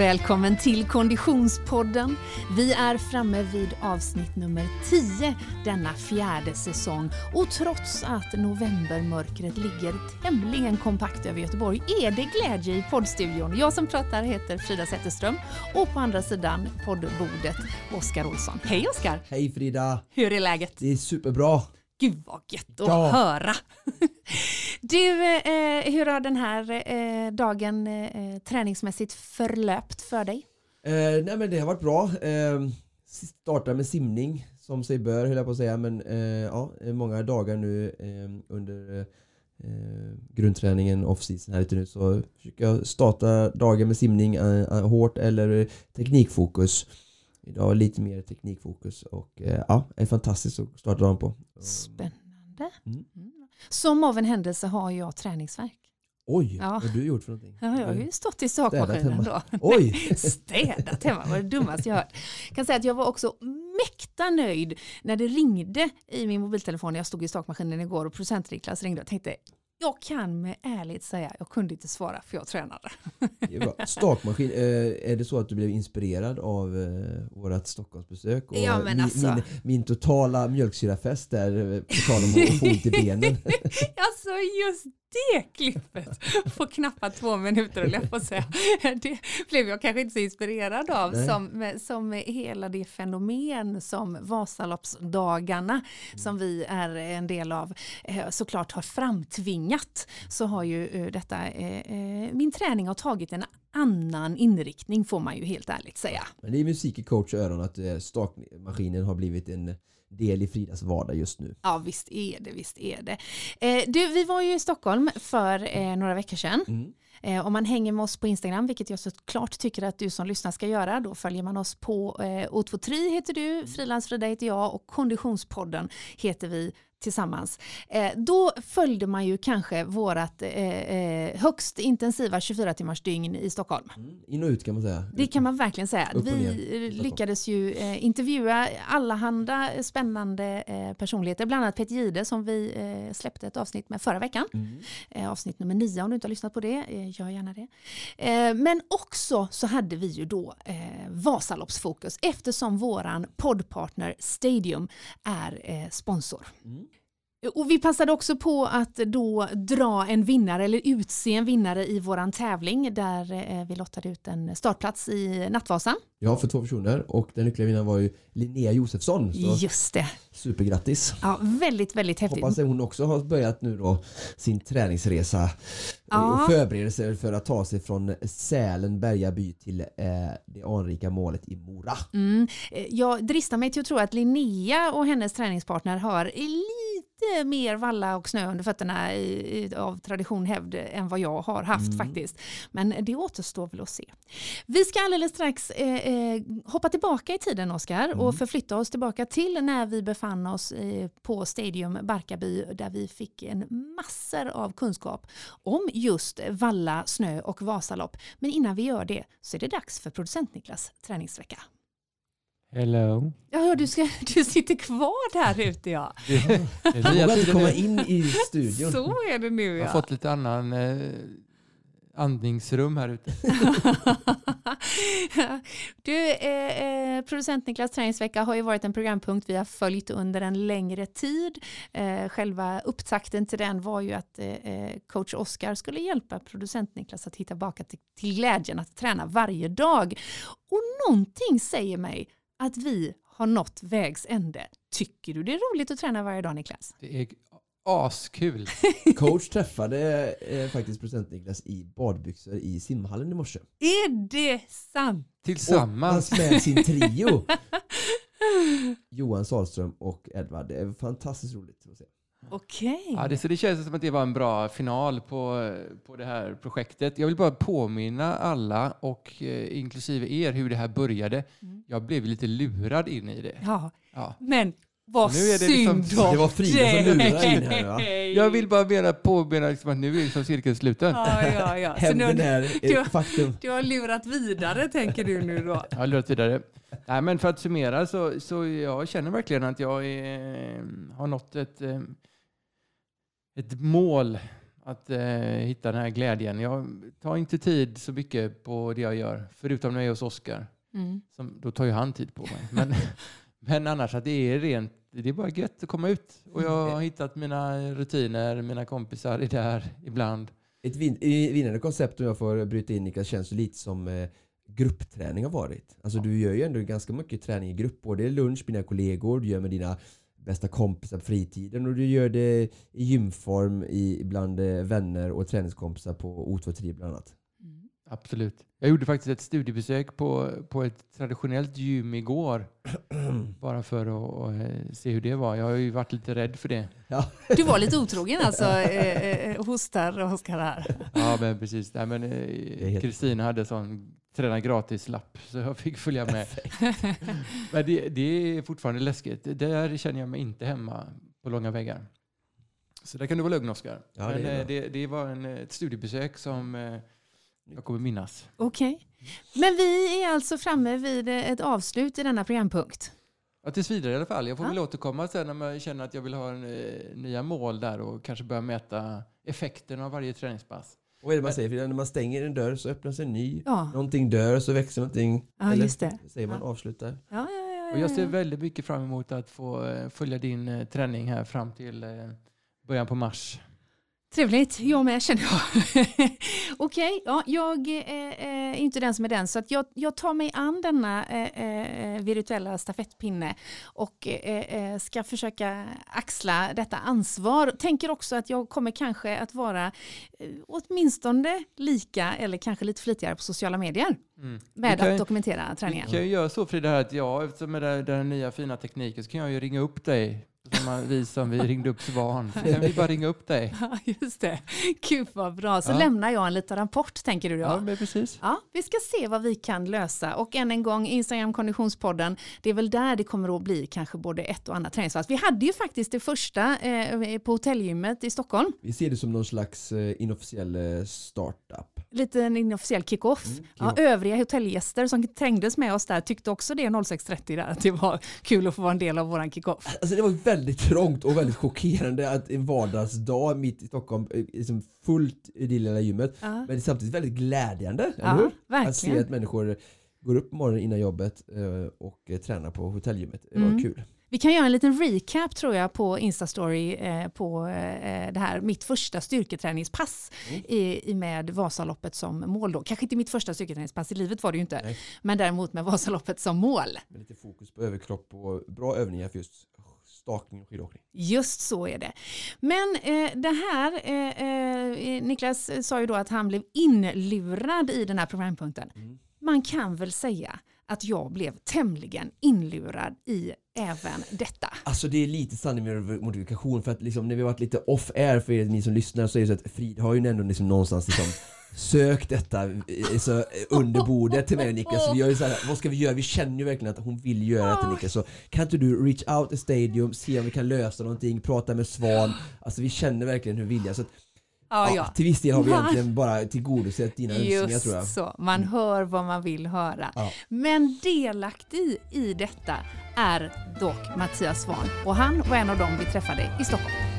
Välkommen till Konditionspodden. Vi är framme vid avsnitt nummer 10 denna fjärde säsong och trots att novembermörkret ligger tämligen kompakt över Göteborg är det glädje i poddstudion. Jag som pratar heter Frida Zetterström och på andra sidan poddbordet Oskar Olsson. Hej Oskar! Hej Frida! Hur är läget? Det är superbra. Gud vad gött att Ja. höra. Du, eh, hur har den här eh, dagen eh, träningsmässigt förlöpt för dig? Eh, nej men det har varit bra. Eh, starta med simning som sig bör höll jag på att säga men eh, ja, många dagar nu under grundträningen off-season här lite nu så försöker jag starta dagen med simning hårt eller teknikfokus. Idag lite mer teknikfokus och eh, ja, är fantastiskt att starta dagen på. Spännande. Mm. Mm. Som av en händelse har jag träningsverk. Oj, Ja. vad har du gjort för någonting? Ja, jag har ju stått i hemma. då. Oj! Städat hemma var det dummaste jag hört. Jag kan säga att jag var också mäkta nöjd när det ringde i min mobiltelefon. Jag stod i stakmaskinen igår och producent Niklas ringde och tänkte jag kan med ärlighet säga jag kunde inte svara för jag tränade. Det. Stakmaskin, eh, är det så att du blev inspirerad av eh, vårt Stockholmsbesök? Och Ja, men min, alltså. min, min totala mjölksyrafest där, eh, på tal om att få ont i benen. Alltså just det klippet på knappt två minuter höll jag på säga. Det blev jag kanske inte så inspirerad av Nej. som, som hela det fenomen som Vasaloppsdagarna som vi är en del av eh, såklart har framtvingat så har ju eh, detta, eh, min träning har tagit en annan inriktning får man ju helt ärligt säga. Men det är musik i coach öron att stakmaskinen har blivit en del i Fridas vardag just nu. Ja visst är det, visst är det. Eh, du, vi var ju i Stockholm för eh, några veckor sedan. Mm. Eh, om man hänger med oss på Instagram, vilket jag såklart tycker att du som lyssnar ska göra, då följer man oss på eh, O23 heter du, Frilansfrida heter jag och Konditionspodden heter vi tillsammans. Eh, då följde man ju kanske vårat eh, eh, högst intensiva 24 timmars dygn i Stockholm. Mm. In och ut kan man säga. Det kan man verkligen säga. Vi lyckades ju eh, intervjua allehanda spännande eh, personligheter, bland annat Peter Gide som vi eh, släppte ett avsnitt med förra veckan. Mm. Avsnitt nummer nio om du inte har lyssnat på det, eh, gör gärna det. Men också så hade vi ju då eh, Vasaloppsfokus eftersom våran poddpartner Stadium är sponsor. Mm. Och vi passade också på att då dra en vinnare eller utse en vinnare i våran tävling där eh, vi lottade ut en startplats i Nattvasan. Ja, för två personer och den lyckliga vinnaren var ju Linnea Josefsson. Så Just det. Supergrattis! Ja, väldigt, väldigt häftigt. Hoppas att hon också har börjat nu då sin träningsresa Ja. och förbereder sig för att ta sig från Sälen, Bergaby till eh, det anrika målet i Mora. Mm. Eh, Jag dristar mig till att tro att Linnea och hennes träningspartner har lite mer valla och snö under fötterna i, i, av tradition hävd än vad jag har haft Mm. faktiskt. Men det återstår väl att se. Vi ska alldeles strax eh, eh, hoppa tillbaka i tiden Oskar Mm. och förflytta oss tillbaka till när vi befann oss eh, på Stadium Barkarby där vi fick en massor av kunskap om just valla, snö och Vasalopp. Men innan vi gör det så är det dags för producent Niklas träningsvecka. Hello. Hör du, ska, du sitter kvar där ute ja. Jag vågar inte komma in i studion. Så är det nu Jag har ja. fått lite annan eh, andningsrum här ute. du, eh, eh, producent Niklas träningsvecka har ju varit en programpunkt vi har följt under en längre tid. Eh, själva upptakten till den var ju att eh, eh, coach Oskar skulle hjälpa producent Niklas att hitta tillbaka till, till glädjen att träna varje dag. Och någonting säger mig att vi har nått vägs ände. Tycker du det är roligt att träna varje dag Niklas? Det är askul. Coach träffade eh, faktiskt procent Niklas i badbyxor i simhallen i morse. Är det sant? Tillsammans. Och med sin trio. Johan Sahlström och Edvard. Det är fantastiskt roligt att se. Okej. Ja, det, så det känns som att det var en bra final på, på det här projektet. Jag vill bara påminna alla, och eh, inklusive er, hur det här började. Mm. Jag blev lite lurad in i det. Ja, Ja. men vad Nu är det synd liksom- om Det var Frida som lurade in här, va? Jag vill bara mena, påminna liksom att nu är liksom cirkeln sluten. Ja, ja, ja. Så nu, är du- faktum. du har lurat vidare tänker du nu då? Jag har lurat vidare. Nej, men för att summera så, så jag känner verkligen att jag är, har nått ett, eh, ett mål Att eh, hitta den här glädjen. Jag tar inte tid så mycket på det jag gör, förutom när jag är hos Oskar. Mm. Som, då tar ju han tid på mig. Men, men annars att det är rent, det är bara gött att komma ut. Och jag har hittat mina rutiner, mina kompisar är där ibland. Ett vin eh, vinnande koncept om jag får bryta in Niklas känns lite som eh, gruppträning har varit. Alltså du gör ju ändå ganska mycket träning i grupp. Både lunch med dina kollegor, du gör med dina bästa kompisar på fritiden och du gör det i gymform i, bland eh, vänner och träningskompisar på O23 bland annat. Absolut. Jag gjorde faktiskt ett studiebesök på, på ett traditionellt gym igår. Bara för att, att eh, se hur det var. Jag har ju varit lite rädd för det. Du var lite otrogen alltså, eh, eh, hostar Oskar här. Ja, men precis. Nej, men eh, Kristina hade sån träna gratis-lapp så jag fick följa med. men det, det är fortfarande läskigt. Där känner jag mig inte hemma på långa vägar. Så där kan du vara lugn Oskar. Ja, men det eh, det, det var en, eh, ett studiebesök som eh, jag kommer minnas. Okej. Men vi är alltså framme vid eh, ett avslut i denna programpunkt. Ja, tills vidare i alla fall. Jag får Ja. väl återkomma sen när man känner att jag vill ha en, eh, nya mål där och kanske börja mäta effekten av varje träningspass. Och vad är det man säger? För när man stänger en dör så öppnas en ny. Ja, Någonting dör så växer någonting. ja Eller just det. säger man Ja. avslutar. Ja, ja, ja, Och jag ser väldigt mycket fram emot att få eh, följa din eh, träning här fram till eh, början på mars. Trevligt, jag med känner jag. Okej, ja, jag eh, eh, är inte den som är den så att jag, jag tar mig an denna eh, virtuella stafettpinne och eh, ska försöka axla detta ansvar. Tänker också att jag kommer kanske att vara eh, åtminstone lika eller kanske lite flitigare på sociala medier Mm. med Vi kan- att dokumentera Vi träningen. kan ju göra så Frida, att jag, eftersom med den, den nya fina tekniken, så kan jag ju ringa upp dig. Som vi som vi ringde upp Svan. Så kan vi bara ringa upp dig. Ja, just det. Gud vad bra. Så Ja. lämnar jag en liten rapport tänker du då? Ja, men precis. Ja, vi ska se vad vi kan lösa. Och än en gång, Instagram Konditionspodden, det är väl där det kommer att bli kanske både ett och annat träningspass. Vi hade ju faktiskt det första eh, på hotellgymmet i Stockholm. Vi ser det som någon slags eh, inofficiell eh, startup. Lite en inofficiell kick-off. Mm, Ja, kick-off. övriga hotellgäster som trängdes med oss där tyckte också det 06.30 där, att det var kul att få vara en del av våran kick-off. Alltså det var väldigt trångt och väldigt chockerande att en vardagsdag mitt i Stockholm, eh, liksom fullt i det lilla gymmet. Ja, Men det är samtidigt väldigt glädjande, eller ja hur? Att se att människor går upp på morgonen innan jobbet eh, och eh, tränar på hotellgymmet. Det var Mm. kul. Vi kan göra en liten recap tror jag på Instastory eh, på eh, det här mitt första styrketräningspass Mm. i, i med Vasaloppet som mål då. Kanske inte mitt första styrketräningspass i livet var det ju inte, Nej. men däremot med Vasaloppet som mål. Med lite fokus på överkropp och bra övningar för just stakning och skidåkning. Just så är det. Men eh, det här, eh, eh, Niklas eh, sa ju då att han blev inlurad i den här programpunkten. Mm. Man kan väl säga att jag blev tämligen inlurad i även detta. Alltså det är lite sanning med modifikation för att liksom, när vi varit lite off air för er ni som lyssnar så är det så att Frid har ju ändå liksom någonstans liksom sökt detta eh, så, eh, under bordet till mig och Niklas. Vi gör ju så här, vad ska vi göra? Vi känner ju verkligen att hon vill göra detta Niklas. Så kan inte du reach out to Stadium, se om vi kan lösa någonting, prata med Svan. Alltså vi känner verkligen hur vi vill. Så att, Ja, ja, till viss del har vi egentligen bara tillgodosett dina önskningar tror jag. så, man hör vad man vill höra. Ja. Men delaktig i detta är dock Mattias Svahn och han var en av dem vi träffade i Stockholm.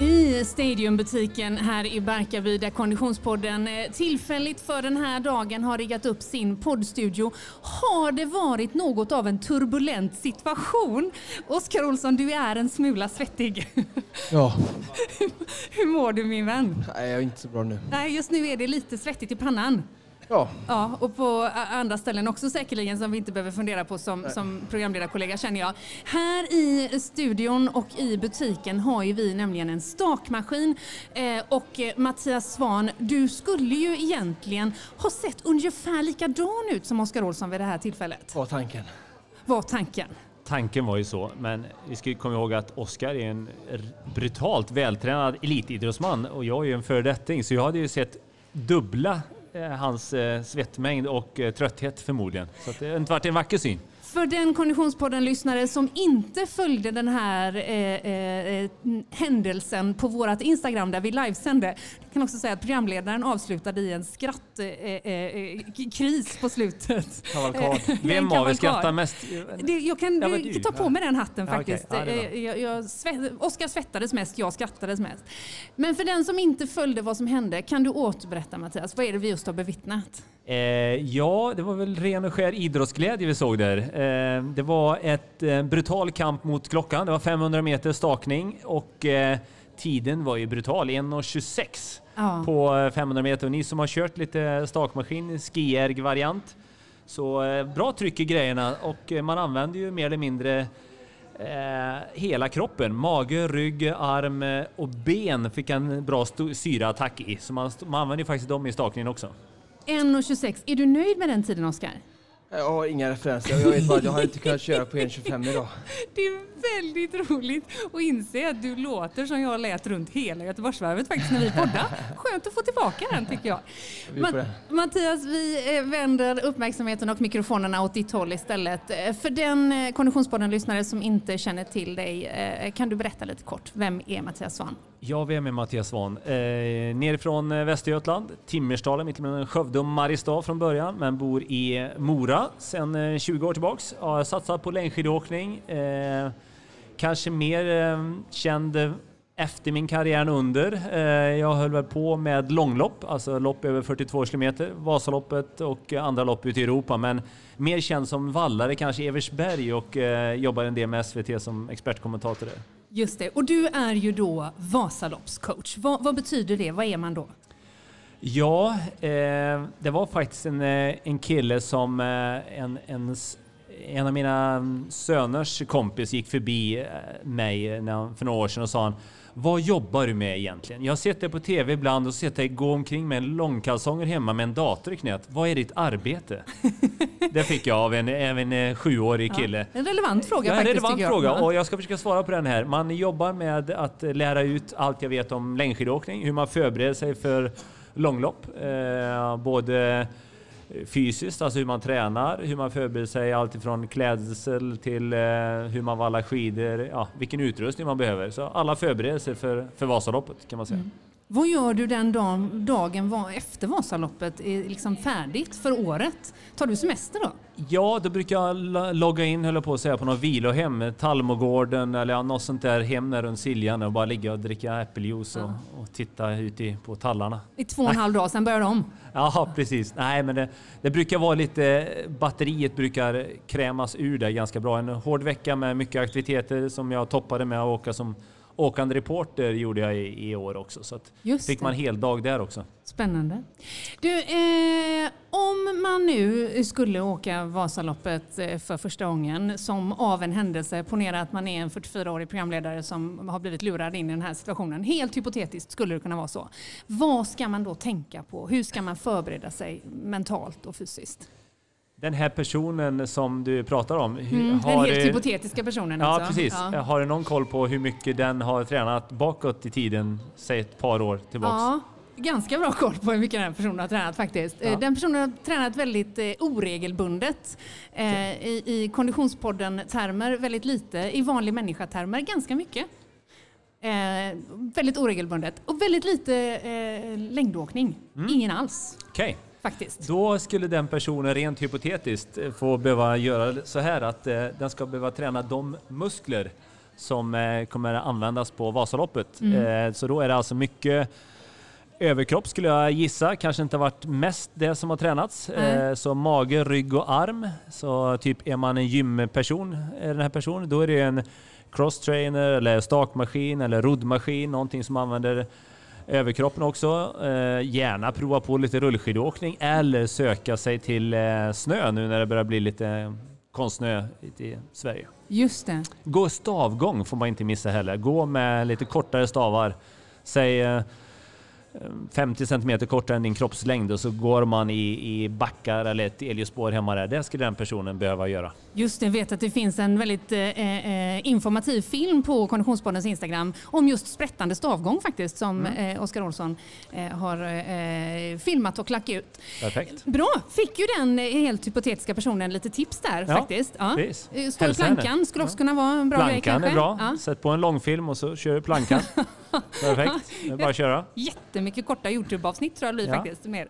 I Stadiumbutiken här i Barkarby där Konditionspodden eh, tillfälligt för den här dagen har riggat upp sin poddstudio har det varit något av en turbulent situation. Oskar Olsson, du är en smula svettig. Ja, Hur mår du min vän? nej, jag är inte så bra nu. Nej, just nu är det lite svettigt i pannan. Ja, Ja, och på andra ställen också säkerligen som vi inte behöver fundera på som, som programledarkollega känner jag. Här i studion och i butiken har ju vi nämligen en stakmaskin eh, och eh, Mattias Svan, du skulle ju egentligen ha sett ungefär likadan ut som Oskar Olsson vid det här tillfället. var tanken. Var tanken. Tanken var ju så, men vi ska komma ihåg att Oskar är en brutalt vältränad elitidrottsman och jag är ju en föredetting, så jag hade ju sett dubbla Eh, hans eh, svettmängd och eh, trötthet förmodligen. Så att det har inte varit en vacker syn. För den Konditionspodden-lyssnare som inte följde den här eh, eh, eh händelsen på vårt Instagram där vi livesände. Jag kan också säga att programledaren avslutade i en skrattkris eh, eh, på slutet. Kavalkad. Vem av er skrattar mest? Det, jag kan Ja, du, ta på mig den hatten Ja, faktiskt. Ja, bra. Eh, jag, jag, sve- Oskar svettades mest, jag skrattades mest. Men för den som inte följde vad som hände, kan du återberätta Mattias, vad är det vi just har bevittnat? Eh, ja, det var väl ren och skär idrottsglädje vi såg där. Eh, det var ett eh, brutal kamp mot klockan. Det var 500 meter stakning och eh, tiden var ju brutal, 1.26 Ja. på eh, 500 meter. Och ni som har kört lite stakmaskin, skierg-variant, så eh, bra tryck i grejerna och eh, man använder ju mer eller mindre eh, hela kroppen. Mage, rygg, arm eh, och ben fick en bra syraattack i. Så man, man använder ju faktiskt dem i stakningen också. 1.26, är du nöjd med den tiden Oskar? Jag har inga referenser. Jag vet bara att jag har inte kunnat köra på 1.25 idag. Det är väldigt roligt att inse att du låter som jag lät runt hela Göteborgsvarvet faktiskt när vi poddade. Skönt att få tillbaka den tycker jag. Ma-. Mattias, vi eh, vänder uppmärksamheten och mikrofonerna åt ditt håll istället. Eh, För den eh, Konditionspodden-lyssnare som inte känner till dig, kan du berätta lite kort, vem är Mattias Svahn? Ja, vem är Mattias Svahn? Eh, nerifrån Västergötland, Timmersdalen, mitt emellan Skövde och Mariestad från början, men bor i Mora sedan eh, 20 år tillbaks. Har satsat på längdskidåkning. Eh, kanske mer eh, känd efter min karriär än under. Eh, jag höll väl på med långlopp, alltså lopp över 42 kilometer, Vasaloppet och andra lopp ute i Europa, men mer känd som vallare kanske Eversberg och eh, jobbar en del med SVT som expertkommentator där. Just det, och du är ju då Vasaloppscoach. Vad, vad betyder det? Vad är man då? Ja, eh, det var faktiskt en, eh, en kille som en, en, en av mina söners kompis gick förbi eh, mig för några år sedan och sa han vad jobbar du med egentligen? Jag har sett dig på TV ibland och sett dig gå omkring med en långkalsonger hemma med en dator i knät. Vad är ditt arbete? det fick jag av en, en eh, sjuårig kille. En relevant fråga Ja, en relevant jag. fråga Ja. och jag ska försöka svara på den här. Man jobbar med att lära ut allt jag vet om längdskidåkning, hur man förbereder sig för långlopp. Eh, både fysiskt, alltså hur man tränar, hur man förbereder sig allt ifrån klädsel till eh, hur man vallar skidor, ja, vilken utrustning man behöver. Så alla förberedelser för, för Vasaloppet kan man säga. Mm. Vad gör du den dagen, dagen efter Vasaloppet är liksom färdigt för året? Tar du semester då? Ja, då brukar jag lo- logga in, höll jag på att säga, på något vilohem, Tallmogården eller något sånt där hem där runt Siljan och bara ligga och dricka äppeljuice och, och titta ut i, på tallarna. I två och en halv dag, sen börjar de. Ja, precis. Nej, men det, det brukar vara lite, batteriet brukar krämas ur där ganska bra. En hård vecka med mycket aktiviteter som jag toppade med att åka som åkande reporter gjorde jag i, i år också. Så fick det. man hel dag där också. Spännande. Du, eh, om man nu skulle åka Vasaloppet eh, för första gången som av en händelse, ponera att man är en 44-årig programledare som har blivit lurad in i den här situationen. Helt hypotetiskt skulle det kunna vara så. Vad ska man då tänka på? Hur ska man förbereda sig mentalt och fysiskt? Den här personen som du pratar om, Mm, den har helt du- hypotetiska personen Ja, alltså. precis. Ja. Har du någon koll på hur mycket den har tränat bakåt i tiden, säg ett par år tillbaks? Ja, ganska bra koll på hur mycket den här personen har tränat faktiskt. Eh, Ja. Den personen har tränat väldigt eh, oregelbundet. Eh, I, I Konditionspodden-termer väldigt lite, i vanlig människa-termer ganska mycket. Eh, väldigt oregelbundet och väldigt lite eh, längdåkning. Mm. Ingen alls Okej. Faktiskt. Då skulle den personen rent hypotetiskt eh, få behöva göra så här att eh, den ska behöva träna de muskler som eh, kommer användas på Vasaloppet. Mm. Eh, så då är det alltså mycket överkropp skulle jag gissa, kanske inte varit mest det som har tränats. Eh, så mage, rygg och arm. Så typ är man en gymperson, är den här personen, då är det en crosstrainer eller stakmaskin eller roddmaskin, någonting som använder överkroppen också. Eh, gärna prova på lite rullskidåkning eller söka sig till eh, snö nu när det börjar bli lite konstsnö i Sverige. Just det. Gå stavgång får man inte missa heller. Gå med lite kortare stavar. Säg eh, 50 centimeter kortare än din kroppslängd och så går man i, i backar eller ett elljusspår hemma där. Det skulle den personen behöva göra. Just det, jag vet att det finns en väldigt eh, eh, informativ film på Konditionspoddens Instagram om just sprättande stavgång faktiskt som mm. eh, Oskar Olsson eh, har eh, filmat och lagt ut. Perfekt. Bra, fick ju den helt hypotetiska personen lite tips där ja, faktiskt. Ja. Står plankan skulle också kunna vara en bra plankan grej kanske. Plankan är bra. Ja. Sätt på en långfilm och så kör du plankan. Perfekt, det är bara att köra. Jättemycket korta Youtube-avsnitt tror jag det blir ja. faktiskt. Mer.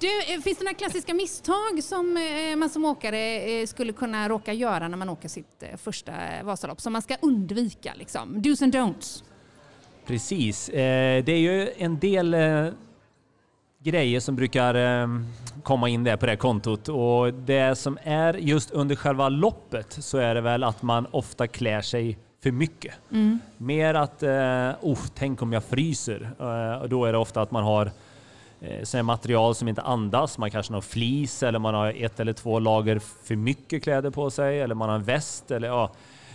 Du, finns det några klassiska misstag som man som åkare skulle kunna råka göra när man åker sitt första Vasalopp som man ska undvika? Liksom? Do's and don'ts. Precis. Det är ju en del grejer som brukar komma in där på det kontot och det som är just under själva loppet så är det väl att man ofta klär sig för mycket. Mm. Mer att, eh, oh, tänk om jag fryser. Eh, och då är det ofta att man har eh, material som inte andas. Man kanske har flis eller man har ett eller två lager för mycket kläder på sig eller man har en väst. Eller, ja.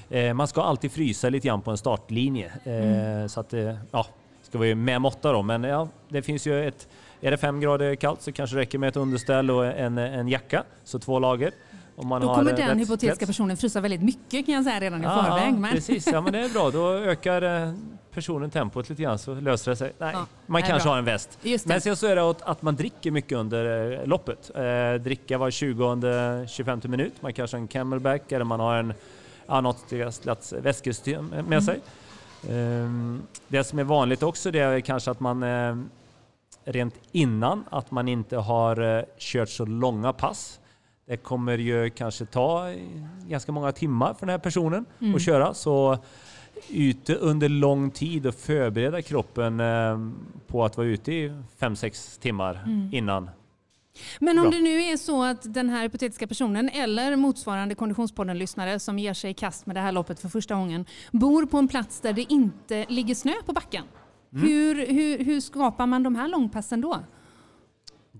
Eh, man ska alltid frysa lite grann på en startlinje. Eh, mm. Så att, eh, ja, ska vara med måtta då. Men ja, det finns ju ett, är det fem grader kallt så kanske det räcker med ett underställ och en, en jacka, så två lager. Om man Då kommer den hypotetiska personen frysa väldigt mycket kan jag säga redan i ja, förväg. Men... Precis, ja men det är bra. Då ökar eh, personen tempot lite grann så löser det sig. Nej, ja, man kanske bra. har en väst. Men sen så är det att man dricker mycket under eh, loppet. Eh, dricka var 20-25 minut. Man kanske har en camelback eller man har en, ja, något slags vätskesystem med mm. sig. Um, det som är vanligt också det är kanske att man eh, rent innan att man inte har eh, kört så långa pass. Det kommer ju kanske ta ganska många timmar för den här personen mm. att köra. Så ute under lång tid och förbereda kroppen eh, på att vara ute i 5-6 timmar mm. innan. Men om Bra. det nu är så att den här hypotetiska personen eller motsvarande Konditionspodden-lyssnare som ger sig i kast med det här loppet för första gången bor på en plats där det inte ligger snö på backen. Mm. Hur, hur, hur skapar man de här långpassen då?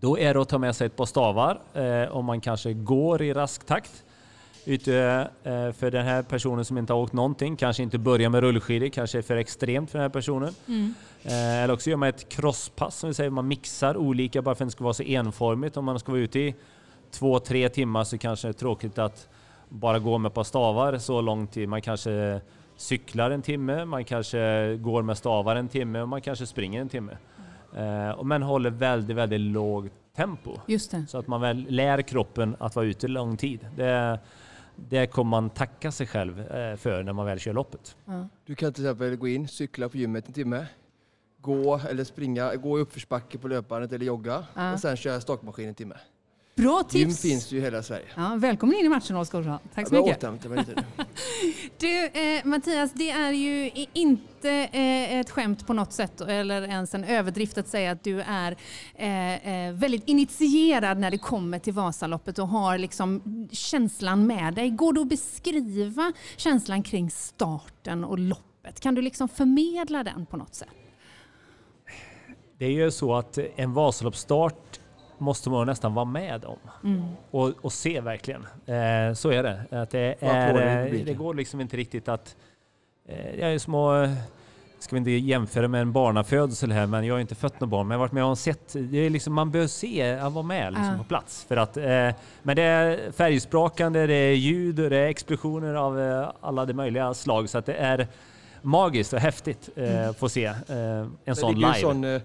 Då är det att ta med sig ett par stavar eh, om man kanske går i rask takt. Ute, eh, för den här personen som inte har åkt någonting, kanske inte börjar med rullskidor, kanske är för extremt för den här personen. Mm. Eh, eller också gör man ett crosspass, som vi säger, man mixar olika bara för att det ska vara så enformigt. Om man ska vara ute i två, tre timmar så kanske det är tråkigt att bara gå med ett par stavar så lång tid. Man kanske cyklar en timme, man kanske går med stavar en timme och man kanske springer en timme. Eh, men håller väldigt, väldigt lågt tempo. Just det. Så att man väl lär kroppen att vara ute lång tid. Det, det kommer man tacka sig själv eh, för när man väl kör loppet. Ja. Du kan till exempel gå in, cykla på gymmet en timme, gå eller springa, gå i uppförsbacke på löpbandet eller jogga ja. och sen köra stakmaskin en timme. Bra tips! Gym finns ju i hela Sverige. Ja, välkommen in i matchen Oskar Tack så mycket. du, eh, Mattias, det är ju inte eh, ett skämt på något sätt eller ens en överdrift att säga att du är eh, eh, väldigt initierad när det kommer till Vasaloppet och har liksom känslan med dig. Går det att beskriva känslan kring starten och loppet? Kan du liksom förmedla den på något sätt? Det är ju så att en Vasaloppsstart måste man nästan vara med om mm. och, och, se verkligen. Eh, så är det. Att det, är, eh, det går liksom inte riktigt att... Eh, jag är små... Ska vi inte jämföra med en barnafödsel här, men jag har inte fött något barn, men jag har varit med och sett. Det är liksom, man bör se, vara med liksom, uh. på plats. För att, eh, men det är färgsprakande, det är ljud och det är explosioner av eh, alla de möjliga slag, så att det är magiskt och häftigt eh, mm. få se eh, en sån live. Sån, eh,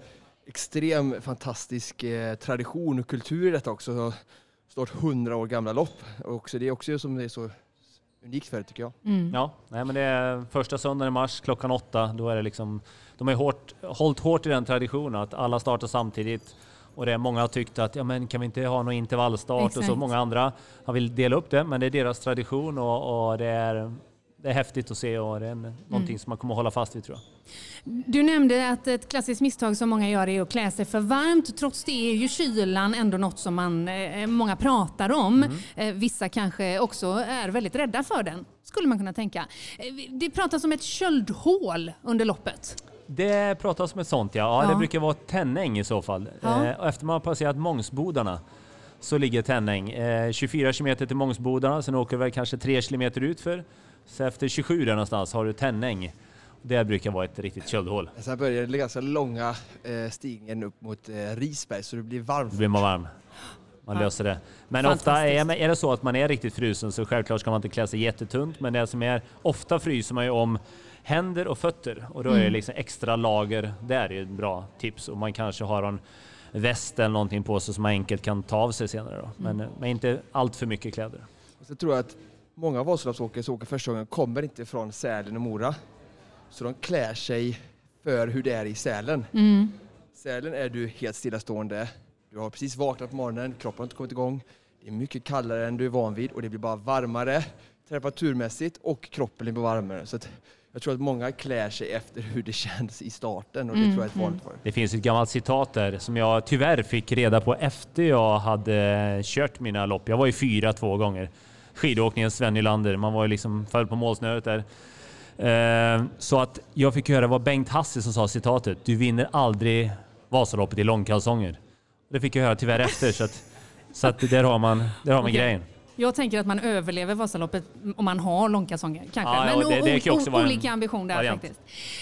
extrem fantastisk eh, tradition och kultur i detta också. Snart hundra år gamla lopp. Och också, det är också som det är så unikt för det tycker jag. Mm. Ja, nej, men det är första söndagen i mars klockan åtta. Då är det liksom, de har hårt, hållit hårt i den traditionen att alla startar samtidigt. Och det är många har tyckt att ja, men kan vi inte ha någon intervallstart Exakt. och så. Många andra har vill dela upp det, men det är deras tradition och, och det är det är häftigt att se och det är någonting mm. som man kommer att hålla fast vid tror jag. Du nämnde att ett klassiskt misstag som många gör är att klä sig för varmt. Trots det är ju kylan ändå något som man, eh, många pratar om. Mm. Eh, vissa kanske också är väldigt rädda för den, skulle man kunna tänka. Eh, det pratas om ett köldhål under loppet. Det pratas om ett sånt ja. ja, Det brukar vara Tännäng i så fall. Ja. Efter man har passerat Mångsbodarna så ligger Tännäng. 24 kilometer till Mångsbodarna, sen åker vi kanske 3 kilometer utför. Så efter 27 där någonstans har du Tännäng. Det brukar vara ett riktigt köldhål. Sen börjar det ganska långa eh, stigningen upp mot eh, Risberg så det blir varmt. Då blir man varm. Man Ja. löser det. Men ofta är, är det så att man är riktigt frusen så självklart ska man inte klä sig jättetunt. Men det som är, ofta fryser man ju om händer och fötter och då är det Mm. liksom extra lager. Där är ett bra tips. Och man kanske har en väst eller någonting på sig som man enkelt kan ta av sig senare. Då. Men, Mm. men inte allt för mycket kläder. Så tror jag att många Vasaloppsåkare som åker första gången kommer inte från Sälen och Mora. Så de klär sig för hur det är i Sälen. Mm. Sälen är du helt stillastående. Du har precis vaknat på morgonen, kroppen har inte kommit igång. Det är mycket kallare än du är van vid och det blir bara varmare temperaturmässigt och kroppen blir varmare. Så att jag tror att många klär sig efter hur det känns i starten och det Mm, tror jag är ett vanligt val. Det finns ett gammalt citat där som jag tyvärr fick reda på efter jag hade kört mina lopp. Jag var ju fyra två gånger. Skidåkningen Sven Nylander, man var ju liksom föll på målsnöret där. Eh, Så att jag fick höra vad Bengt Hasse som sa citatet. Du vinner aldrig Vasaloppet i långkalsonger. Det fick jag höra tyvärr efter så att, så att där har man, där har man Okej. grejen. Jag tänker att man överlever Vasaloppet om man har långkalsonger. Kanske. Ja, Men det- det kan också vara olika ambition där variant. faktiskt.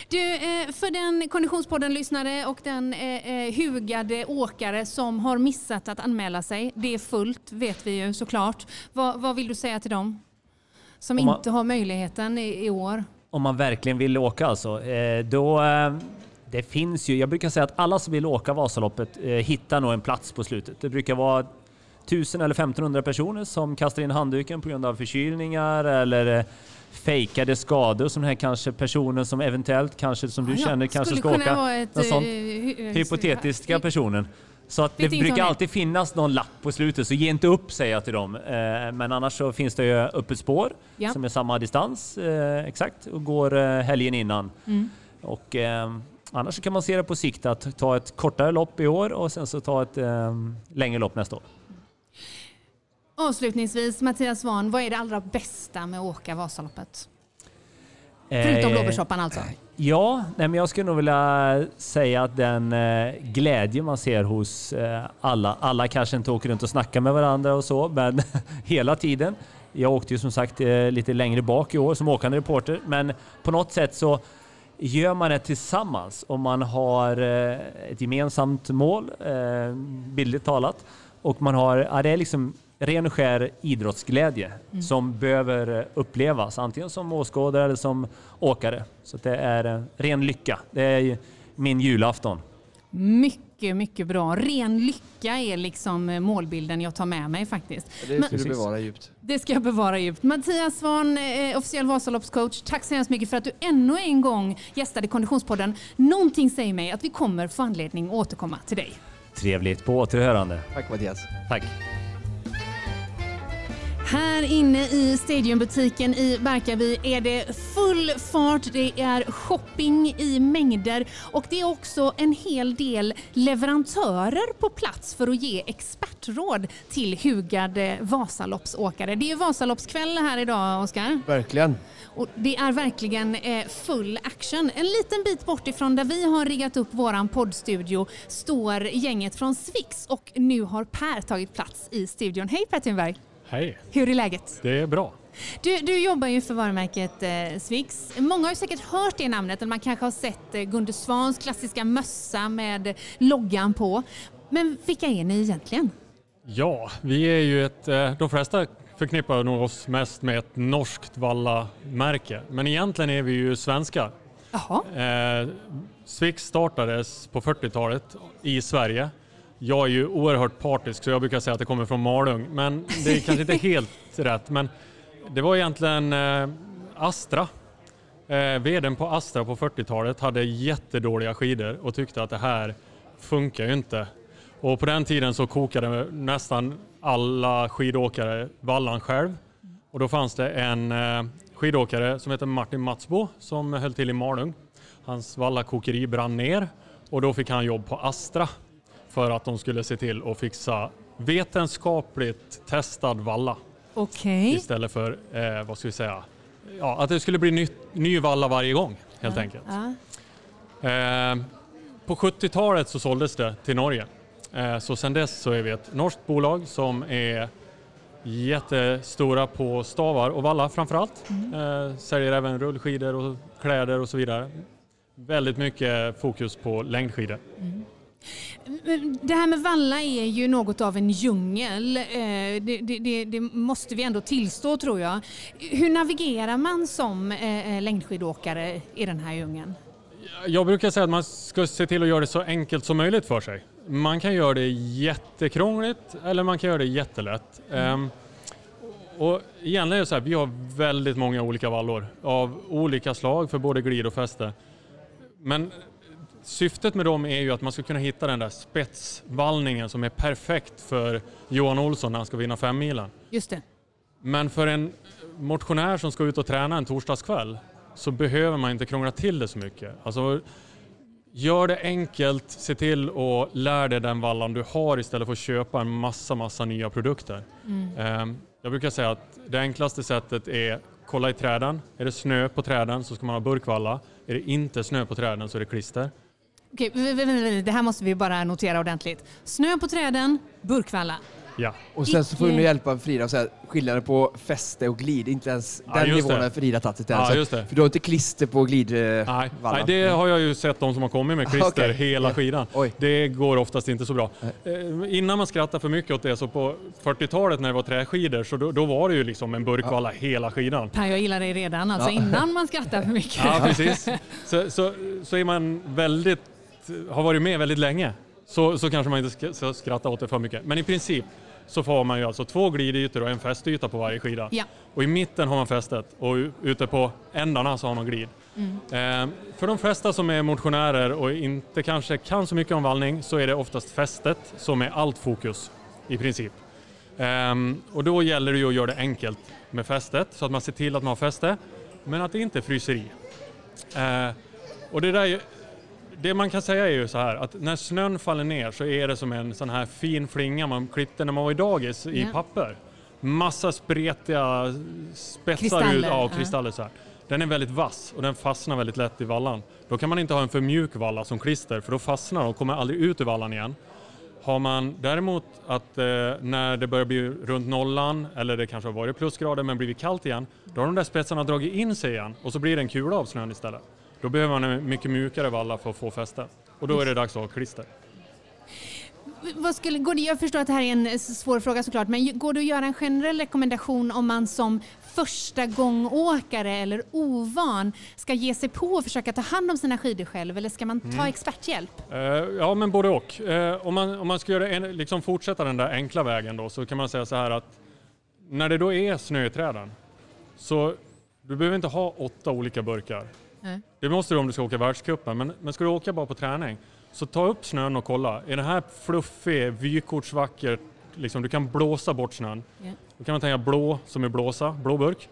Du, eh, för den Konditionspodden-lyssnare och den eh, eh, hugade åkare som har missat att anmäla sig. Det är fullt vet vi ju såklart. Vad, vad vill du säga till dem? Som Om man- inte har möjligheten i, i år. Om man verkligen vill åka alltså. Då, det finns ju, jag brukar säga att alla som vill åka Vasaloppet eh, hittar nog en plats på slutet. Det brukar vara 1000 eller 1500 personer som kastar in handduken på grund av förkylningar eller eh, fejkade skador som den här kanske personen som eventuellt, kanske som du Ja, känner, kanske ska åka. ett, något sånt. eh, eh, Hypotetiska hy- personen. Så att det brukar alltid finnas någon lapp på slutet, så ge inte upp säger jag till dem. Men annars så finns det ju öppet spår Ja. som är samma distans exakt och går helgen innan. Mm. Och eh, annars så kan man se det på sikt att ta ett kortare lopp i år och sen så ta ett eh, längre lopp nästa år. Avslutningsvis, Mattias Svahn, vad är det allra bästa med att åka Vasaloppet? Förutom Eh, blåbärssoppan alltså. Ja, nej, men jag skulle nog vilja säga att den eh, glädje man ser hos eh, alla, alla kanske inte åker runt och snackar med varandra och så, men hela tiden. Jag åkte ju som sagt lite längre bak i år som åkande reporter, men på något sätt så gör man det tillsammans om man har ett gemensamt mål, bildligt talat, och man har, ja, det är liksom ren och skär idrottsglädje som behöver eh, upplevas, antingen som åskådare eller som åkare. Så det är eh, ren lycka. Det är min julafton. Mycket, mycket bra. Ren lycka är liksom eh, målbilden jag tar med mig faktiskt. Det Men- ska du Precis. bevara djupt. Det ska jag bevara djupt. Mattias Svahn, eh, officiell Vasaloppscoach, tack så hemskt mycket för att du ännu en gång gästade Konditionspodden. Någonting säger mig att vi kommer få anledning att återkomma till dig. Trevligt på återhörande. Tack Mattias. Tack. Här inne i Stadiumbutiken i Barkarby är det full fart, det är shopping i mängder och det är också en hel del leverantörer på plats för att ge expertråd till hugade Vasaloppsåkare. Det är Vasaloppskväll här idag, Oskar. Verkligen. Och det är verkligen eh, full action. En liten bit bort ifrån där vi har riggat upp våran poddstudio står gänget från Svix och nu har Per tagit plats i studion. Hej Per Thunberg! Hej, Hur är läget? det är bra. Du, du jobbar ju för varumärket eh, Swix. Många har ju säkert hört det namnet, eller man kanske har sett eh, Gunde Svans klassiska mössa med loggan på. Men vilka är ni egentligen? Ja, vi är ju ett, eh, de flesta förknippar nog oss mest med ett norskt valla-märke. Men egentligen är vi ju svenskar. Jaha, Eh, Swix startades på 40-talet i Sverige. Jag är ju oerhört partisk så jag brukar säga att det kommer från Malung. Men det är kanske inte helt rätt. Men det var egentligen eh, Astra. Eh, VDn på Astra på 40-talet hade jättedåliga skidor och tyckte att det här funkar ju inte. Och på den tiden så kokade nästan alla skidåkare vallan själv. Och då fanns det en eh, skidåkare som heter Martin Matsbo som höll till i Malung. Hans vallakokeri brann ner och då fick han jobb på Astra för att de skulle se till att fixa vetenskapligt testad valla okej. istället för, eh, vad ska vi säga, ja, att det skulle bli ny, ny valla varje gång helt enkelt. Ja. Eh, på 70-talet så såldes det till Norge. Eh, så sedan dess så är vi ett norskt bolag som är jättestora på stavar och vallar framförallt. Mm. Eh, säljer även rullskidor och kläder och så vidare. Väldigt mycket fokus på längdskidor. Det här med valla är ju något av en djungel. Eh, det, det, det, måste vi ändå tillstå tror jag. Hur navigerar man som eh, eh, längdskidåkare i den här djungeln? Jag brukar säga att man ska se till att göra det så enkelt som möjligt för sig. Man kan göra det jättekrångligt eller man kan göra det jättelätt. Mm. och egentligen är det så här, vi har väldigt många olika vallor av olika slag för både glid och fäste. Men syftet med dem är ju att man ska kunna hitta den där spetsvallningen som är perfekt för Johan Olsson när han ska vinna femmilen. Just det. Men för en motionär som ska ut och träna en torsdagskväll så behöver man inte krångla till det så mycket. Alltså, gör det enkelt, se till att lära dig den vallan du har istället för att köpa en massa, massa nya produkter. Ehm, Jag brukar säga att det enklaste sättet är kolla i träden. Är det snö på träden så ska man ha burkvalla. Är det inte snö på träden så är det klister. Okej, det här måste vi bara notera ordentligt. Snö på träden, burkvalla. Ja, Och sen så får du hjälpa Frida och säga skillnaden på fäste och glid. Inte ens Ja, den nivån det. har Frida tagit sig till än. Ja, just det. För du har inte klister på glidvallen. nej, nej, det har jag ju sett de som har kommit med klister Okej. hela Ja. skidan. Oj. Det går oftast inte så bra. Eh, innan man skrattar för mycket åt det så på 40-talet när det var träskidor så då, då var det ju liksom en burkvalla hela skidan. Per, jag gillar dig redan, alltså Ja. innan man skrattar för mycket. Ja, precis. Så, så, så är man väldigt, har varit med väldigt länge så, så kanske man inte ska, skratta åt det för mycket. Men i princip så får man ju alltså två glidytor och en fästyta på varje skida. Ja. Och i mitten har man fästet och ute på ändarna så har man glid. Eh, för de flesta som är motionärer och inte kanske kan så mycket om vallning så är det oftast fästet som är allt fokus i princip. Ehm, och då gäller det ju att göra det enkelt med fästet så att man ser till att man har fäste men att det inte fryser i. Eh, och det, där, det man kan säga är ju så här att när snön faller ner så är det som en sån här fin flinga man klippte när man var i dagis i Ja. papper. Massa spretiga spetsar ut Kristaller, av ja. kristaller så här. Den är väldigt vass och den fastnar väldigt lätt i vallan. Då kan man inte ha en för mjuk valla som klister för då fastnar den och kommer aldrig ut ur vallan igen. Har man däremot att eh, när det börjar bli runt nollan eller det kanske har varit plusgrader men blivit kallt igen, då har de där spetsarna dragit in sig igen och så blir det en kula av snön istället. Då behöver man en mycket mjukare valla för att få fäste. Och då är det dags att ha klister. Vad skulle, går det, jag förstår att det här är en svår fråga såklart, men går det att göra en generell rekommendation om man som första gångåkare eller ovan ska ge sig på och försöka ta hand om sina skidor själv eller ska man ta Mm. experthjälp? Eh, ja, men både och. Eh, om, man, om man ska göra en, liksom fortsätta den där enkla vägen då så kan man säga så här att när det då är snö i träden så du behöver inte ha åtta olika burkar. Nej. Det måste du om du ska åka världscupen, men, men ska du åka bara på träning så ta upp snön och kolla. Är det här fluffig, vykortsvacker, liksom, du kan blåsa bort snön. Ja. Då kan man tänka blå som är blåsa, blå burk.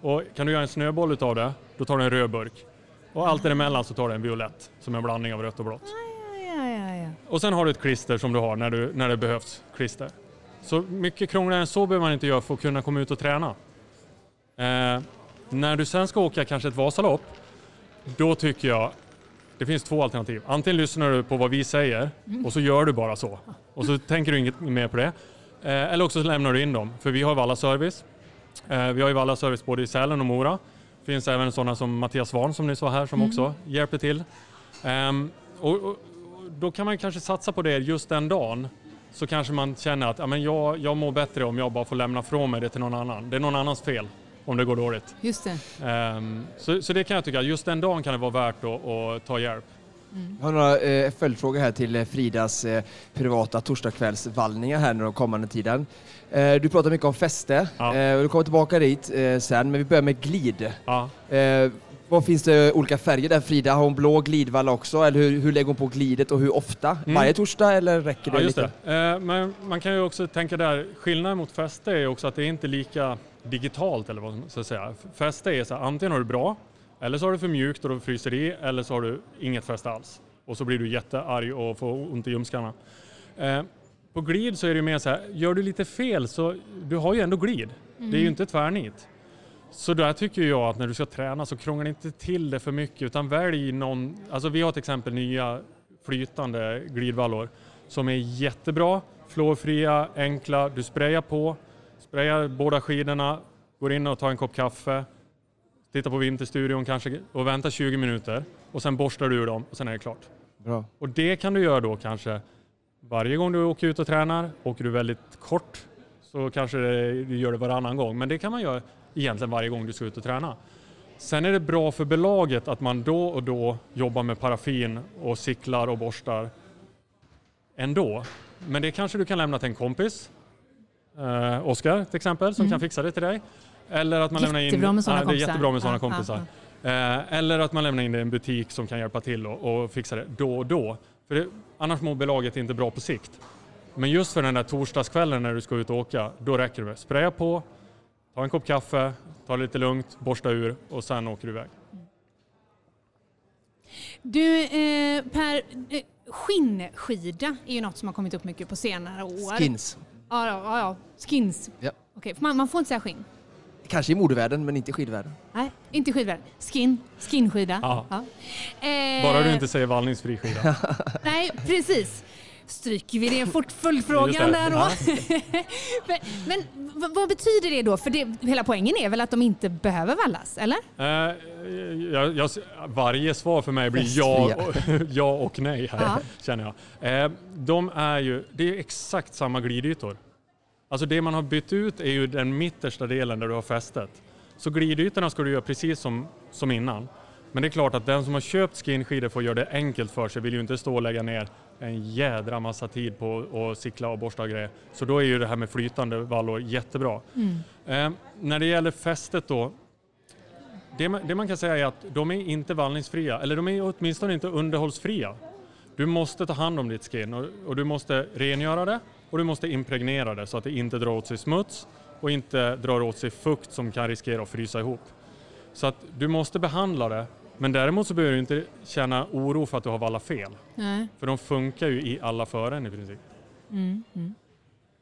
Och kan du göra en snöboll utav det, då tar du en röd burk. Och allt däremellan så tar du en violett som är en blandning av rött och blått. Ja, ja, ja. Och sen har du ett klister som du har när, du, när det behövs klister. Så mycket krångligare än så behöver man inte göra för att kunna komma ut och träna. Eh, när du sen ska åka kanske ett Vasalopp, då tycker jag det finns två alternativ. Antingen lyssnar du på vad vi säger och så gör du bara så. Och så tänker du inget mer på det. Eh, eller också så lämnar du in dem, för vi har Valla Service. Eh, vi har ju Valla Service både i Sälen och Mora. Det finns även sådana som Mattias Svahn som ni sa här som också hjälper till. Ehm, och då kan man kanske satsa på det just den dagen. Så kanske man känner att ja, men jag, jag mår bättre om jag bara får lämna från mig det till någon annan. Det är någon annans fel om det går dåligt. Just det. Ehm, så, så det kan jag tycka, just den dagen kan det vara värt att, att ta hjälp. Jag har några eh, följdfrågor här till eh, Fridas eh, privata torsdagskvällsvallningar här nu den kommande tiden. Eh, du pratar mycket om fäste Ja. eh, och du kommer tillbaka dit eh, sen, men vi börjar med glid. Ja. Eh, vad finns det olika färger där Frida? Har hon blå glidvalla också? Eller hur, hur lägger hon på glidet och hur ofta? Mm. Varje torsdag eller räcker det Ja, just lite? det. Eh, Men man kan ju också tänka där, skillnaden mot fäste är också att det är inte lika digitalt eller vad man ska säga. Fäste är så här, antingen har du bra, eller så har du för mjukt och då fryser det i, eller så har du inget fäste alls. Och så blir du jättearg och får ont i ljumskarna. Eh, På glid så är det ju mer så här, gör du lite fel så, du har ju ändå glid. Det är ju inte tvärnit. Så där tycker jag att när du ska träna så krångla inte till det för mycket utan välj någon, alltså vi har till exempel nya flytande glidvallor som är jättebra, flårfria, enkla, du sprayar på. Sprayar båda skidorna, går in och tar en kopp kaffe, tittar på Vinterstudion kanske och väntar 20 minuter och sen borstar du ur dem och sen är det klart. Bra. Och det kan du göra då kanske varje gång du åker ut och tränar. Åker du väldigt kort så kanske du gör det varannan gång, men det kan man göra egentligen varje gång du ska ut och träna. Sen är det bra för belaget att man då och då jobbar med paraffin och cyklar och borstar ändå. Men det kanske du kan lämna till en kompis, eh, Oskar till exempel, som Mm. kan fixa det till dig. Eller att man lämnar in, Jättebra med sådana Ja, det är jättebra med sådana Ja, ja, kompisar. ja. Eh, eller att man lämnar in det i en butik som kan hjälpa till och, och fixa det då och då. För det, annars mår belaget inte bra på sikt. Men just för den där torsdagskvällen när du ska ut och åka, då räcker det med spraya på, ta en kopp kaffe, ta det lite lugnt, borsta ur och sen åker du iväg. Du, eh, Per, eh, skinnskida är ju något som har kommit upp mycket på senare år. Skins. Ja, ja, ja, ja. skins. Ja. Okej, för man, man får inte säga skinn. Kanske i modevärlden, men inte i skidvärlden. Nej, inte skidvärld. Skin, skinskida. Ja. Eh, Bara du inte säger vallningsfri skida. Nej, precis. Stryker vi Just följdfrågan där då? men men vad betyder det då? För det, hela poängen är väl att de inte behöver vallas, eller? Eh, jag, jag, varje svar för mig blir ja och, ja och nej här, Ja. känner jag. Eh, de är ju, det är exakt samma glidytor. Alltså det man har bytt ut är ju den mittersta delen där du har fästet. Så glidytorna ska du göra precis som, som innan. Men det är klart att den som har köpt skinskidor får göra det enkelt för sig, vill ju inte stå och lägga ner en jädra massa tid på att cykla och borsta och grejer. Så då är ju det här med flytande vallor jättebra. Eh, när det gäller fästet då, det man, det man kan säga är att de är inte vallningsfria, eller de är åtminstone inte underhållsfria. Du måste ta hand om ditt skin och, och du måste rengöra det och du måste impregnera det så att det inte drar åt sig smuts och inte drar åt sig fukt som kan riskera att frysa ihop. Så att du måste behandla det, men däremot så behöver du inte känna oro för att du har vallat fel. Nej. För de funkar ju i alla fören i princip. Mm, mm.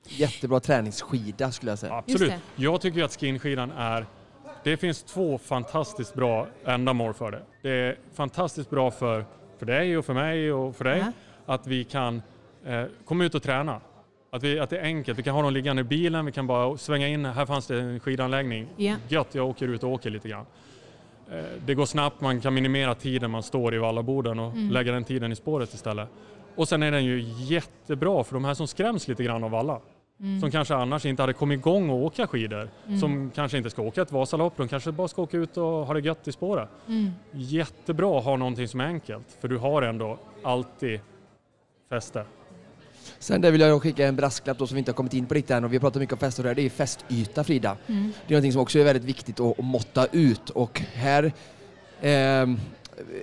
Jättebra träningsskida skulle jag säga. Absolut. Jag tycker att skinskidan är... Det finns två fantastiskt bra ändamål för det. Det är fantastiskt bra för, för dig och för mig och för dig Ja. att vi kan eh, komma ut och träna. Att, vi, att det är enkelt. Vi kan ha dem liggande i bilen, vi kan bara svänga in. Här fanns det en skidanläggning. Ja. Gött, jag åker ut och åker lite grann. Eh, det går snabbt, man kan minimera tiden man står i vallaborden och Mm. lägga den tiden i spåret istället. Och sen är den ju jättebra för de här som skräms lite grann av valla Mm. som kanske annars inte hade kommit igång och åka skidor. Mm. Som kanske inte ska åka ett Vasalopp, de kanske bara ska åka ut och ha det gött i spåret. Mm. Jättebra att ha någonting som är enkelt, för du har ändå alltid fäste. Sen där vill jag skicka en brasklapp då som vi inte har kommit in på riktigt än och vi har pratat mycket om fäste och det här, det är fästyta Frida. Mm. Det är någonting som också är väldigt viktigt att, att måtta ut och här ehm,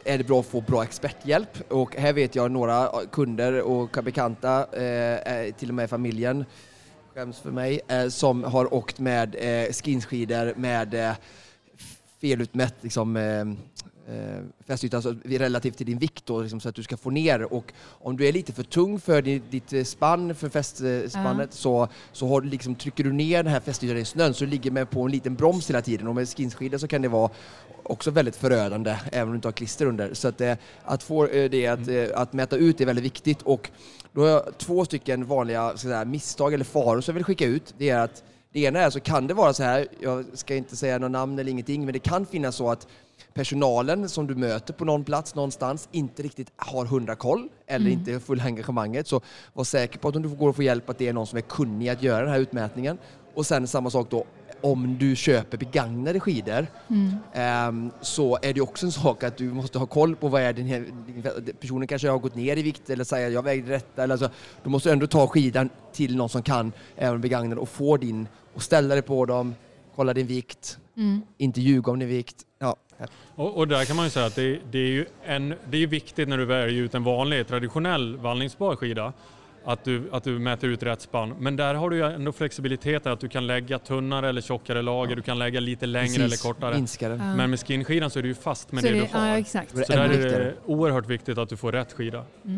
är det bra att få bra experthjälp och här vet jag några kunder och bekanta, eh, eh, till och med familjen, skäms för mig, eh, som har åkt med eh, skinskidor med eh, felutmätt liksom, eh, eh, fästyta alltså, relativt till din vikt då, liksom, så att du ska få ner. Och om du är lite för tung för ditt, ditt eh, spann, för fästspannet så, så har du liksom, trycker du ner den här fästytan i snön så du ligger med på en liten broms hela tiden. Och med skinskidor så kan det vara också väldigt förödande även om du inte har klister under. Så att, eh, att få eh, det att, eh, att mäta ut är väldigt viktigt. Och då har jag två stycken vanliga säga, misstag eller faror som jag vill skicka ut. Det är att det ena är så kan det vara så här, jag ska inte säga något namn eller ingenting, men det kan finnas så att personalen som du möter på någon plats någonstans inte riktigt har hundra koll eller Mm. inte full engagemanget. Så var säker på att om du går och får hjälp att det är någon som är kunnig att göra den här utmätningen. Och sen samma sak då om du köper begagnade skidor Mm. ehm, så är det också en sak att du måste ha koll på vad är din, personen kanske har gått ner i vikt eller säger jag vägde rätt eller alltså, du måste ändå ta skidan till någon som kan även begagnad och få din och ställa dig på dem, kolla din vikt, Mm. inte ljuga om din vikt. Ja, Och, och där kan man ju säga att det, det är ju en, det är viktigt när du väljer ut en vanlig traditionell vallningsbar skida att du, att du mäter ut rätt spann. Men där har du ju ändå flexibiliteten att du kan lägga tunnare eller tjockare lager, du kan lägga lite längre precis. eller kortare. Minska det. Ja. Men med skinskidan så är du ju fast med Så det, är du har. Ja, exakt. Så det där är det oerhört viktigt att du får rätt skida. Eh,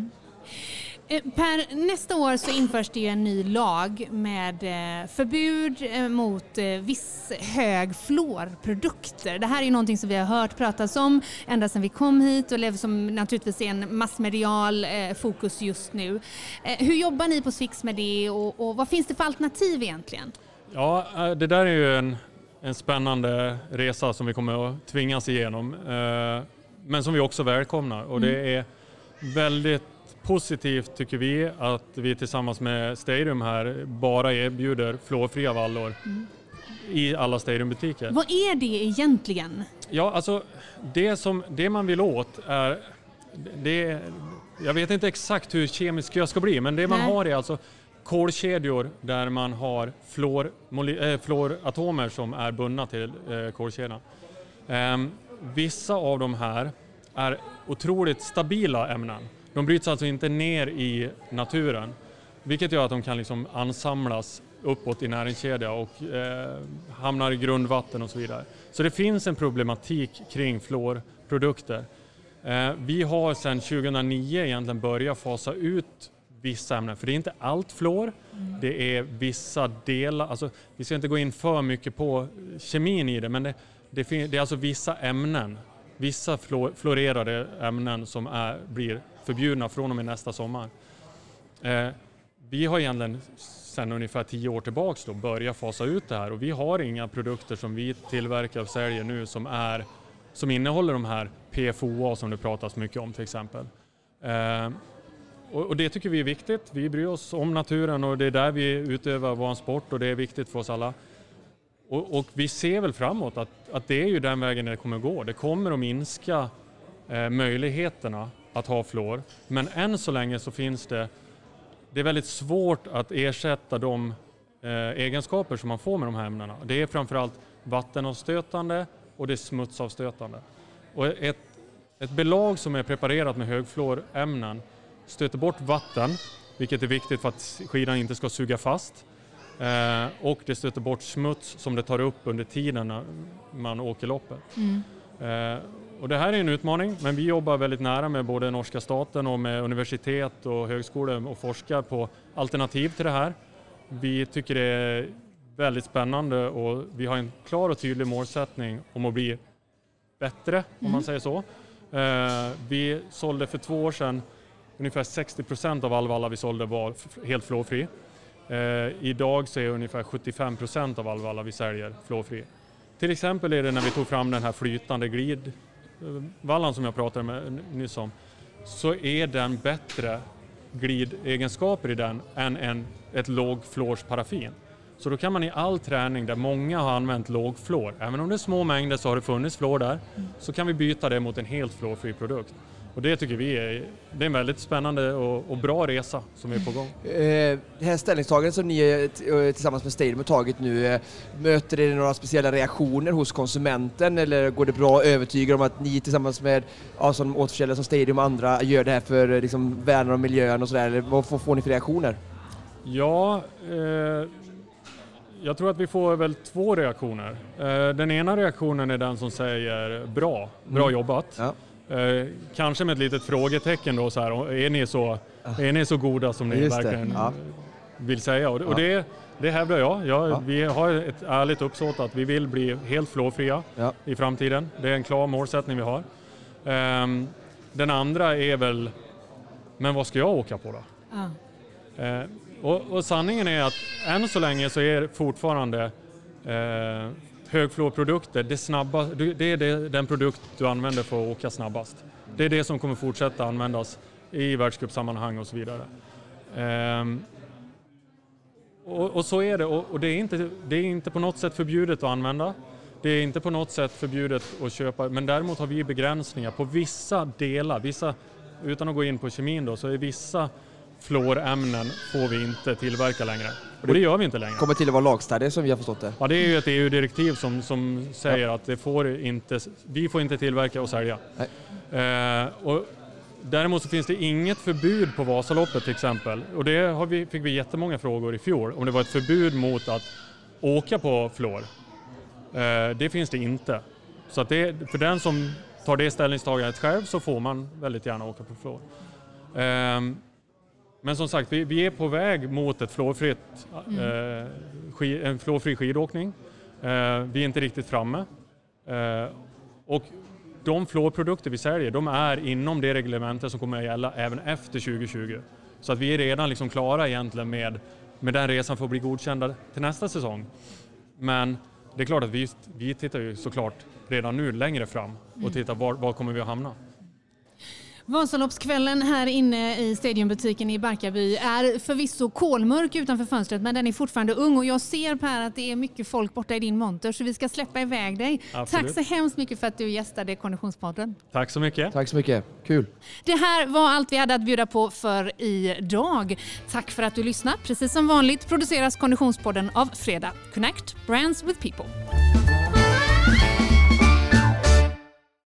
Per, nästa år så införs det ju en ny lag med eh, förbud eh, mot eh, viss hög fluorprodukter. Det här är ju någonting som vi har hört pratas om ända sedan vi kom hit och som naturligtvis är en massmedial eh, fokus just nu. Eh, hur jobbar ni på Swix med det och, och vad finns det för alternativ egentligen? Ja, eh, det där är ju en, en spännande resa som vi kommer att tvingas igenom. eh, Men som vi också välkomnar och det är väldigt positivt tycker vi att vi tillsammans med Stadium här bara erbjuder fluorfria vallor i alla Stadiumbutiker. Vad är det egentligen? Ja, alltså det, som, det man vill åt är... Det, jag vet inte exakt hur kemisk jag ska bli, men det man Nej. har är alltså kolkedjor där man har fluor, moly- eh, fluoratomer som är bundna till eh, kolkedjan. Ehm, vissa av de här är otroligt stabila ämnen. De bryts alltså inte ner i naturen, vilket gör att de kan liksom ansamlas uppåt i näringskedja och eh, hamnar i grundvatten och så vidare. Så det finns en problematik kring fluorprodukter. Eh, vi har sedan 2009 egentligen börjat fasa ut vissa ämnen, för det är inte allt fluor, det är vissa delar, alltså vi ska inte gå in för mycket på kemin i det, men det, det, det är alltså vissa ämnen, vissa fluor, fluorerade ämnen som är, blir förbjudna från och med nästa sommar. Eh, vi har egentligen sedan ungefär tio år tillbaks då börjat fasa ut det här och vi har inga produkter som vi tillverkar och säljer nu som, är, som innehåller de här PFOA som det pratas mycket om till exempel. Eh, och, och det tycker vi är viktigt. Vi bryr oss om naturen och det är där vi utövar vår sport och det är viktigt för oss alla. Och, och vi ser väl framåt att, att det är ju den vägen det kommer gå. Det kommer att minska eh, möjligheterna att ha fluor. Men än så länge så finns det, det är väldigt svårt att ersätta de eh, egenskaper som man får med de här ämnena. Det är framförallt vattenavstötande och det är smutsavstötande. Och ett, ett belag som är preparerat med högfluorämnen stöter bort vatten, vilket är viktigt för att skidan inte ska suga fast. Eh, och det stöter bort smuts som det tar upp under tiden när man åker loppet. Eh, och det här är en utmaning, men vi jobbar väldigt nära med både norska staten och med universitet och högskolor och forskar på alternativ till det här. Vi tycker det är väldigt spännande och vi har en klar och tydlig målsättning om att bli bättre, om man säger så. Eh, vi sålde för två år sedan ungefär 60 procent av all valla vi sålde var helt fluorfri. Eh, idag så är ungefär 75 procent av all valla vi säljer fluorfri. Till exempel är det när vi tog fram den här flytande vallan som jag pratade med nyss om, så är den bättre glidegenskaper i den än en, ett lågfluorsparaffin. Så då kan man i all träning där många har använt lågfluor, även om det är små mängder så har det funnits fluor där, så kan vi byta det mot en helt fluorfri produkt. Och det tycker vi är, det är en väldigt spännande och, och bra resa som är på gång. Eh, Det här ställningstagandet som ni eh, eh, tillsammans med Stadium har tagit nu, eh, möter det några speciella reaktioner hos konsumenten eller går det bra att övertyga om att ni tillsammans med ja, som återförsäljare som Stadium och andra gör det här för liksom, värnar om miljön och sådär? Vad får, får ni för reaktioner? Ja, eh, jag tror att vi får väl två reaktioner. Den ena reaktionen är den som säger bra, bra jobbat. Ja. Eh, kanske med ett litet frågetecken då så här, är ni så, är ni så goda som ni Just verkligen ja. vill säga? Och, det- och det, det hävdar jag. jag Ja. Vi har ett ärligt uppsåt att vi vill bli helt fluorfria Ja. i framtiden. Det är en klar målsättning vi har. Ehm, den andra är väl, men vad ska jag åka på då? Ja. Eh, och, och sanningen är att än så länge så är fortfarande eh, högfluorprodukter det, snabba, det är det, den produkt du använder för att åka snabbast. Det är det som kommer fortsätta användas i världscupsammanhang och så vidare. Ehm, och, och så är det och, och det, är inte, det är inte på något sätt förbjudet att använda. Det är inte på något sätt förbjudet att köpa, men däremot har vi begränsningar på vissa delar, vissa, utan att gå in på kemin då, så är vissa fluorämnen får vi inte tillverka längre. Och det gör vi inte längre. Kommer till att vara lagstadgat som vi har förstått det. Ja, det är ju ett EU-direktiv som, som säger att det får inte, vi får inte tillverka och sälja. Eh, och däremot så finns det inget förbud på Vasaloppet till exempel. Och det har vi, fick vi jättemånga frågor i fjol, om det var ett förbud mot att åka på fluor. Eh, det finns det inte. Så att det, för den som tar det ställningstagandet själv så får man väldigt gärna åka på fluor. Ehm, men som sagt, vi, vi är på väg mot ett fluorfritt, eh, ski, en fluorfri skidåkning. Eh, vi är inte riktigt framme. Eh, och de fluorprodukter vi säljer, de är inom det reglementet som kommer att gälla även efter 2020. Så att vi är redan liksom klara egentligen med, med den resan få bli godkända till nästa säsong. Men det är klart att vi, vi tittar ju såklart redan nu längre fram och tittar var, var kommer vi att hamna. Vasaloppskvällen här inne i Stadiumbutiken i Barkarby är förvisso kolmörk utanför fönstret men den är fortfarande ung och jag ser Per att det är mycket folk borta i din monter så vi ska släppa iväg dig. Absolut. Tack så hemskt mycket för att du gästade Konditionspodden. Tack så mycket. Tack så mycket. Kul. Det här var allt vi hade att bjuda på för idag. Tack för att du lyssnat. Precis som vanligt produceras Konditionspodden av Fredag. Connect Brands with People.